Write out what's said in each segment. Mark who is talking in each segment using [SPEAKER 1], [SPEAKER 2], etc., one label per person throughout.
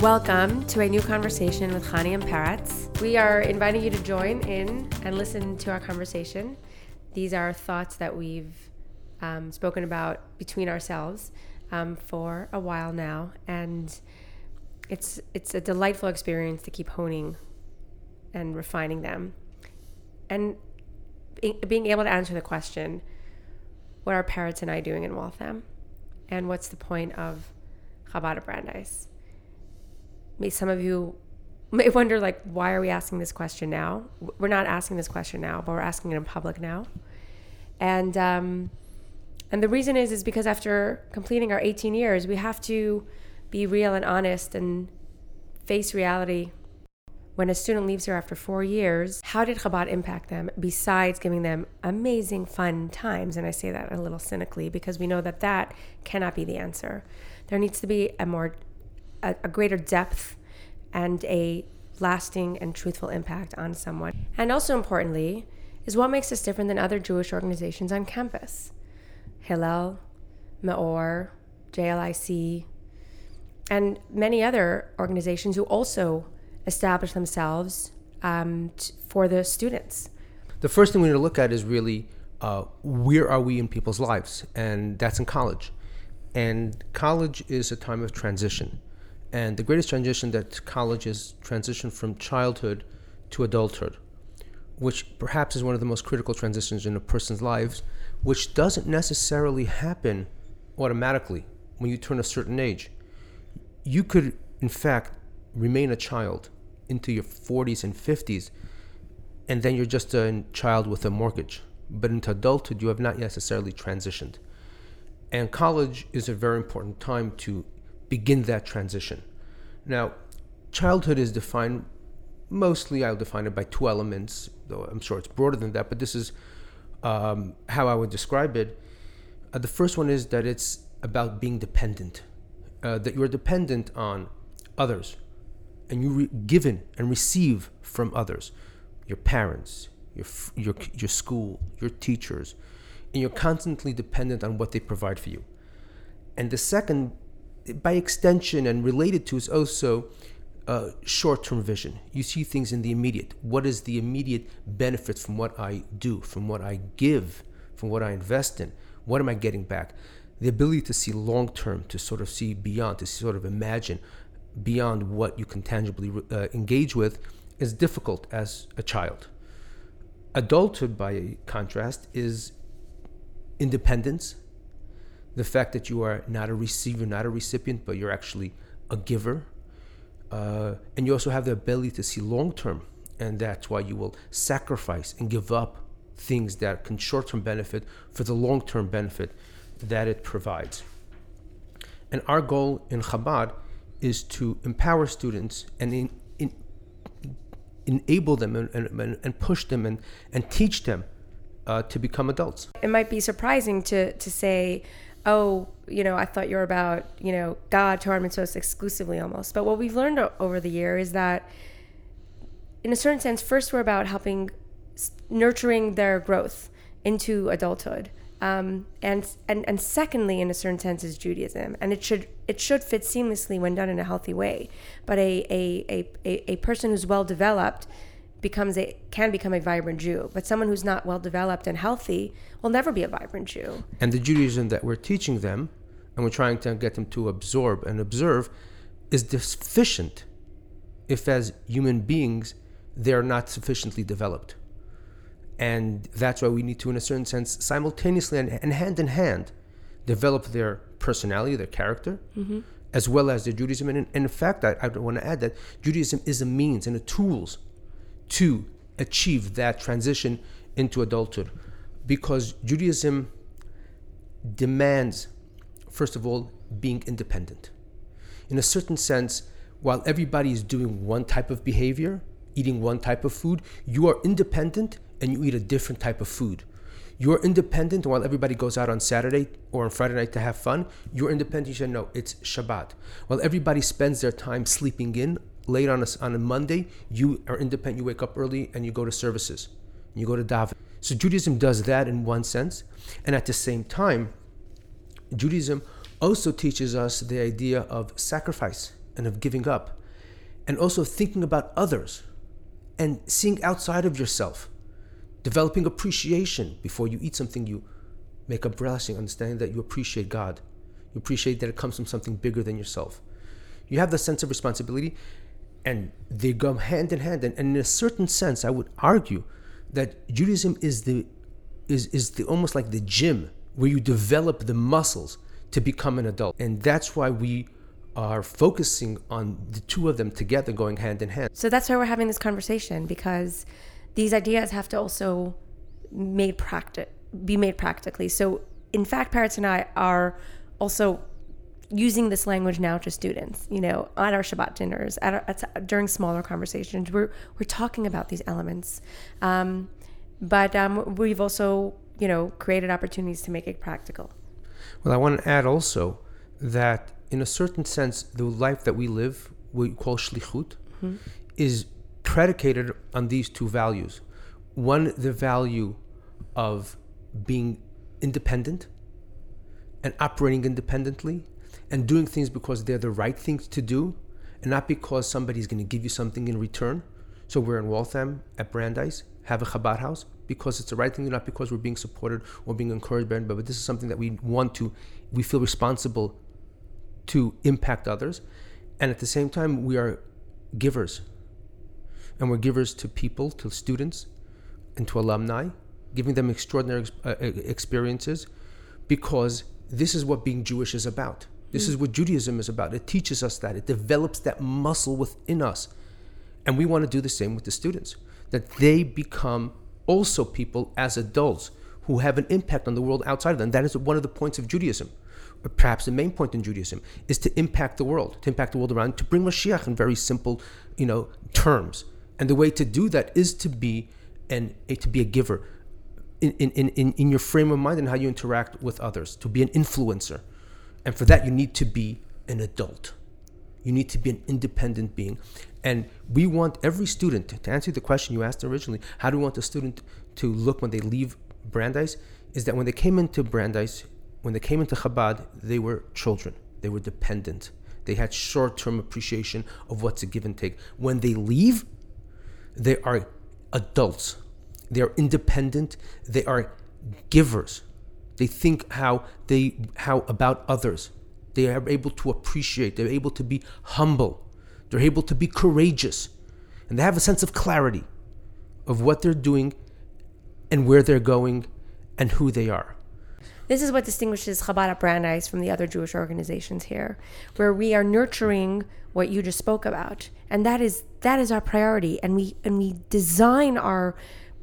[SPEAKER 1] Welcome to a new conversation with Chanie and Peretz. We are inviting you to join in and listen to our conversation. These are thoughts that we've um, spoken about between ourselves um, for a while now, and it's it's a delightful experience to keep honing and refining them, and being able to answer the question, "What are Peretz and I doing in Waltham?" and what's the point of Chabad Brandeis? Maybe some of you may wonder, like, why are we asking this question now? We're not asking this question now, but we're asking it in public now. And um, and the reason is is because after completing our 18 years, we have to be real and honest and face reality. When a student leaves here after four years, how did Chabad impact them besides giving them amazing fun times? And I say that a little cynically because we know that that cannot be the answer. There needs to be a more, a, a greater depth and a lasting and truthful impact on someone. And also importantly, is what makes us different than other Jewish organizations on campus. Hillel, Meor, JLIC, and many other organizations who also establish themselves um, t- for the students.
[SPEAKER 2] The first thing we need to look at is really uh, where are we in people's lives, and that's in college. And college is a time of transition. And the greatest transition that college is transition from childhood to adulthood, which perhaps is one of the most critical transitions in a person's lives, which doesn't necessarily happen automatically when you turn a certain age. You could, in fact, remain a child into your 40s and 50s, and then you're just a child with a mortgage. But into adulthood, you have not necessarily transitioned. And college is a very important time to begin that transition. Now, childhood is defined mostly, I'll define it by two elements, though I'm sure it's broader than that, but this is um, how I would describe it. Uh, the first one is that it's about being dependent, uh, that you're dependent on others, and you re- given and receive from others, your parents, your, your, your school, your teachers, and you're constantly dependent on what they provide for you. And the second, by extension and related to, is also uh, short term vision. You see things in the immediate. What is the immediate benefit from what I do, from what I give, from what I invest in? What am I getting back? The ability to see long term, to sort of see beyond, to sort of imagine beyond what you can tangibly uh, engage with is difficult as a child. Adulthood, by contrast, is independence, the fact that you are not a receiver, not a recipient, but you're actually a giver. Uh, and you also have the ability to see long term, and that's why you will sacrifice and give up things that can short term benefit for the long term benefit that it provides. And our goal in Chabad is to empower students and in, in, enable them and, and, and, push them and, and teach them uh, to become adults.
[SPEAKER 1] It might be surprising to, to say, oh, you know, I thought you were about, you know, God, Torah, mitzvahs exclusively almost. But what we've learned over the year is that, in a certain sense, first we're about helping, nurturing their growth into adulthood. Um, and and and secondly, in a certain sense, is Judaism, and it should it should fit seamlessly when done in a healthy way. But a a a, a person who's well developed becomes a can become a vibrant Jew, but someone who's not well developed and healthy will never be a vibrant Jew.
[SPEAKER 2] And the Judaism that we're teaching them, and we're trying to get them to absorb and observe, is deficient if, as human beings, they're not sufficiently developed. And that's why we need to, in a certain sense, simultaneously and, and hand in hand, develop their personality, their character, mm-hmm. as well as their Judaism. And in, and in fact, I, I want to add that Judaism is a means and a tools to achieve that transition into adulthood, because Judaism demands, first of all, being independent. In a certain sense, while everybody is doing one type of behavior, eating one type of food, you are independent and you eat a different type of food. You're independent while everybody goes out on Saturday or on Friday night to have fun. You're independent. You say, no, it's Shabbat. While everybody spends their time sleeping in late on a, on a Monday, you are independent. You wake up early and you go to services. You go to daven. So Judaism does that in one sense. And at the same time, Judaism also teaches us the idea of sacrifice and of giving up, and also thinking about others and seeing outside of yourself, developing appreciation before you eat something, you make a blessing, understanding that you appreciate God. You appreciate that it comes from something bigger than yourself. You have the sense of responsibility, and they go hand in hand. And, and in a certain sense, I would argue that Judaism is the is is the almost like the gym where you develop the muscles to become an adult, and that's why we are focusing on the two of them together, going hand in hand.
[SPEAKER 1] So that's why we're having this conversation because these ideas have to also made practice be made practically. So in fact, Peretz and I are also using this language now to students. You know, at our Shabbat dinners, at, our, at during smaller conversations, we're we're talking about these elements, um, but um, we've also you know created opportunities to make it practical.
[SPEAKER 2] Well, I want to add also that in a certain sense, the life that we live, we call shlichut, mm-hmm. is predicated on these two values. One, the value of being independent and operating independently and doing things because they're the right things to do and not because somebody's going to give you something in return. So we're in Waltham at Brandeis, have a Chabad house because it's the right thing, not because we're being supported or being encouraged by anybody, but this is something that we want to, we feel responsible to impact others. And at the same time, we are givers. And we're givers to people, to students, and to alumni, giving them extraordinary uh, experiences because this is what being Jewish is about. This mm. is what Judaism is about. It teaches us that, it develops that muscle within us. And we want to do the same with the students, that they become also people as adults who have an impact on the world outside of them. That is one of the points of Judaism or perhaps the main point in Judaism, is to impact the world, to impact the world around, to bring Mashiach in very simple, you know, terms. And the way to do that is to be and to be a giver in, in, in, in your frame of mind and how you interact with others, to be an influencer. And for that, you need to be an adult. You need to be an independent being. And we want every student, to answer the question you asked originally, how do we want the student to look when they leave Brandeis? Is that when they came into Brandeis, when they came into Chabad, they were children. They were dependent. They had short term appreciation of what's a give and take. When they leave, they are adults. They are independent. They are givers. They think how they how about others. They are able to appreciate. They're able to be humble. They're able to be courageous. And they have a sense of clarity of what they're doing and where they're going and who they are.
[SPEAKER 1] This is what distinguishes Chabad Brandeis from the other Jewish organizations here, where we are nurturing what you just spoke about, and that is that is our priority, and we and we design our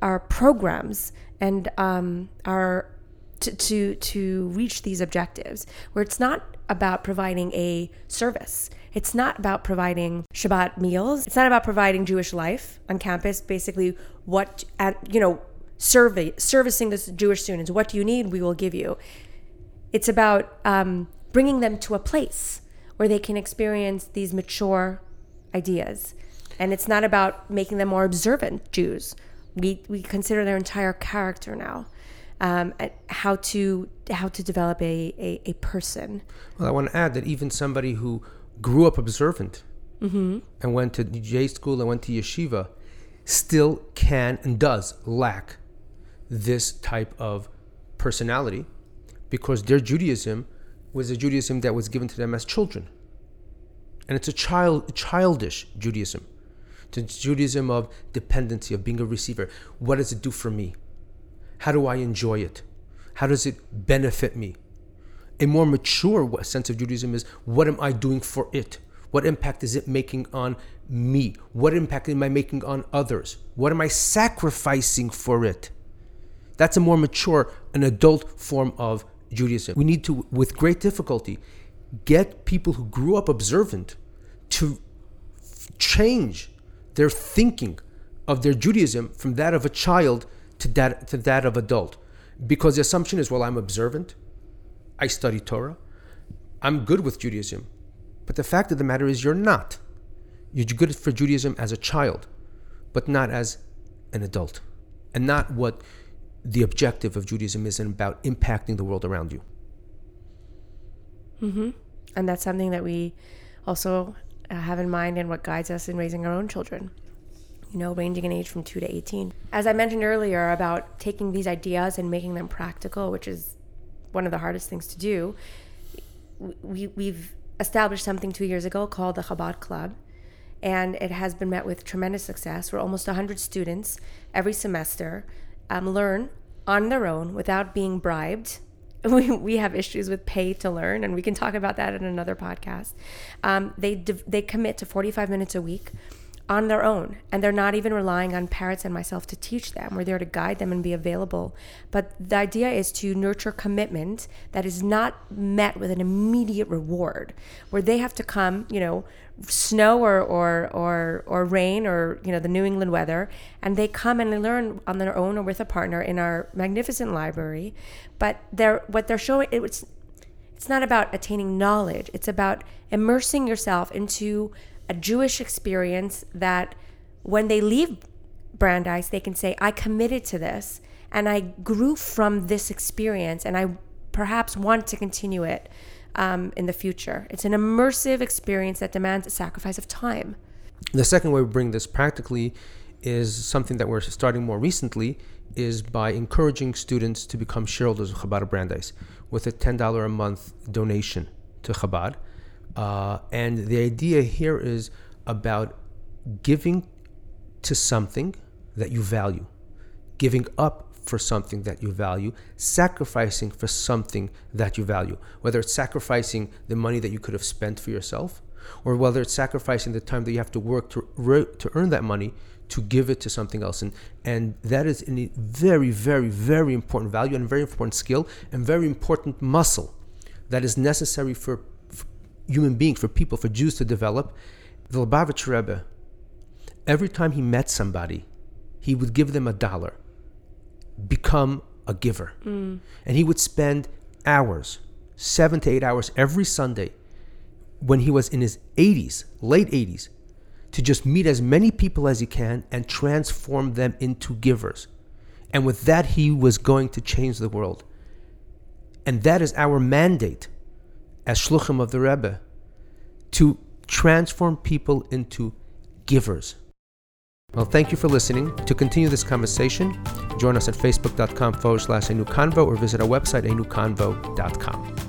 [SPEAKER 1] our programs and um, our to, to to reach these objectives, where it's not about providing a service. It's not about providing Shabbat meals. It's not about providing Jewish life on campus. Basically, what you know survey, servicing the Jewish students. What do you need? We will give you. It's about um, bringing them to a place where they can experience these mature ideas. And it's not about making them more observant Jews. We, we consider their entire character now. Um, how to how to develop a, a, a, person.
[SPEAKER 2] Well, I want to add that even somebody who grew up observant mm-hmm. and went to J school and went to yeshiva still can and does lack this type of personality because their Judaism was a Judaism that was given to them as children. And it's a child childish Judaism. It's Judaism of dependency, of being a receiver. What does it do for me? How do I enjoy it? How does it benefit me? A more mature sense of Judaism is what am I doing for it? What impact is it making on me? What impact am I making on others? What am I sacrificing for it? That's a more mature, an adult form of Judaism. We need to, with great difficulty, get people who grew up observant to f- change their thinking of their Judaism from that of a child to that, to that of adult. Because the assumption is, well, I'm observant, I study Torah, I'm good with Judaism. But the fact of the matter is, you're not. You're good for Judaism as a child, but not as an adult. And not what the objective of Judaism is and about impacting the world around you.
[SPEAKER 1] Mm-hmm. And that's something that we also have in mind and what guides us in raising our own children. You know, ranging in age from two to 18. As I mentioned earlier about taking these ideas and making them practical, which is one of the hardest things to do, we, we've established something two years ago called the Chabad Club. And it has been met with tremendous success, where almost 100 students every semester um, learn on their own without being bribed we, we have issues with pay to learn, and we can talk about that in another podcast. Um, they they commit to 45 minutes a week on their own and they're not even relying on parents and myself to teach them. We're there to guide them and be available. But the idea is to nurture commitment that is not met with an immediate reward where they have to come you know snow or or or, or rain or you know the new england weather and they come and they learn on their own or with a partner in our magnificent library. But they're what they're showing it's it's not about attaining knowledge. It's about immersing yourself into a Jewish experience that when they leave Brandeis, they can say, I committed to this and I grew from this experience and I perhaps want to continue it um, in the future. It's an immersive experience that demands a sacrifice of time.
[SPEAKER 2] The second way we bring this practically is something that we're starting more recently is by encouraging students to become shareholders of Chabad Brandeis with a $10 a month donation to Chabad. Uh, and the idea here is about giving to something that you value, giving up for something that you value, sacrificing for something that you value, whether it's sacrificing the money that you could have spent for yourself, or whether it's sacrificing the time that you have to work to, to earn that money to give it to something else. And, and that is a very, very, very important value and very important skill and very important muscle that is necessary for human beings, for people, for Jews to develop. The Lubavitch Rebbe, every time he met somebody, he would give them a dollar, become a giver. Mm. And he would spend hours, seven to eight hours every Sunday when he was in his 80s, late 80s, to just meet as many people as he can and transform them into givers. And with that, he was going to change the world. And that is our mandate as shluchim of the Rebbe to transform people into givers. Well, thank you for listening. To continue this conversation, join us at facebook.com forward slash a new convo or visit our website, a newconvo.com.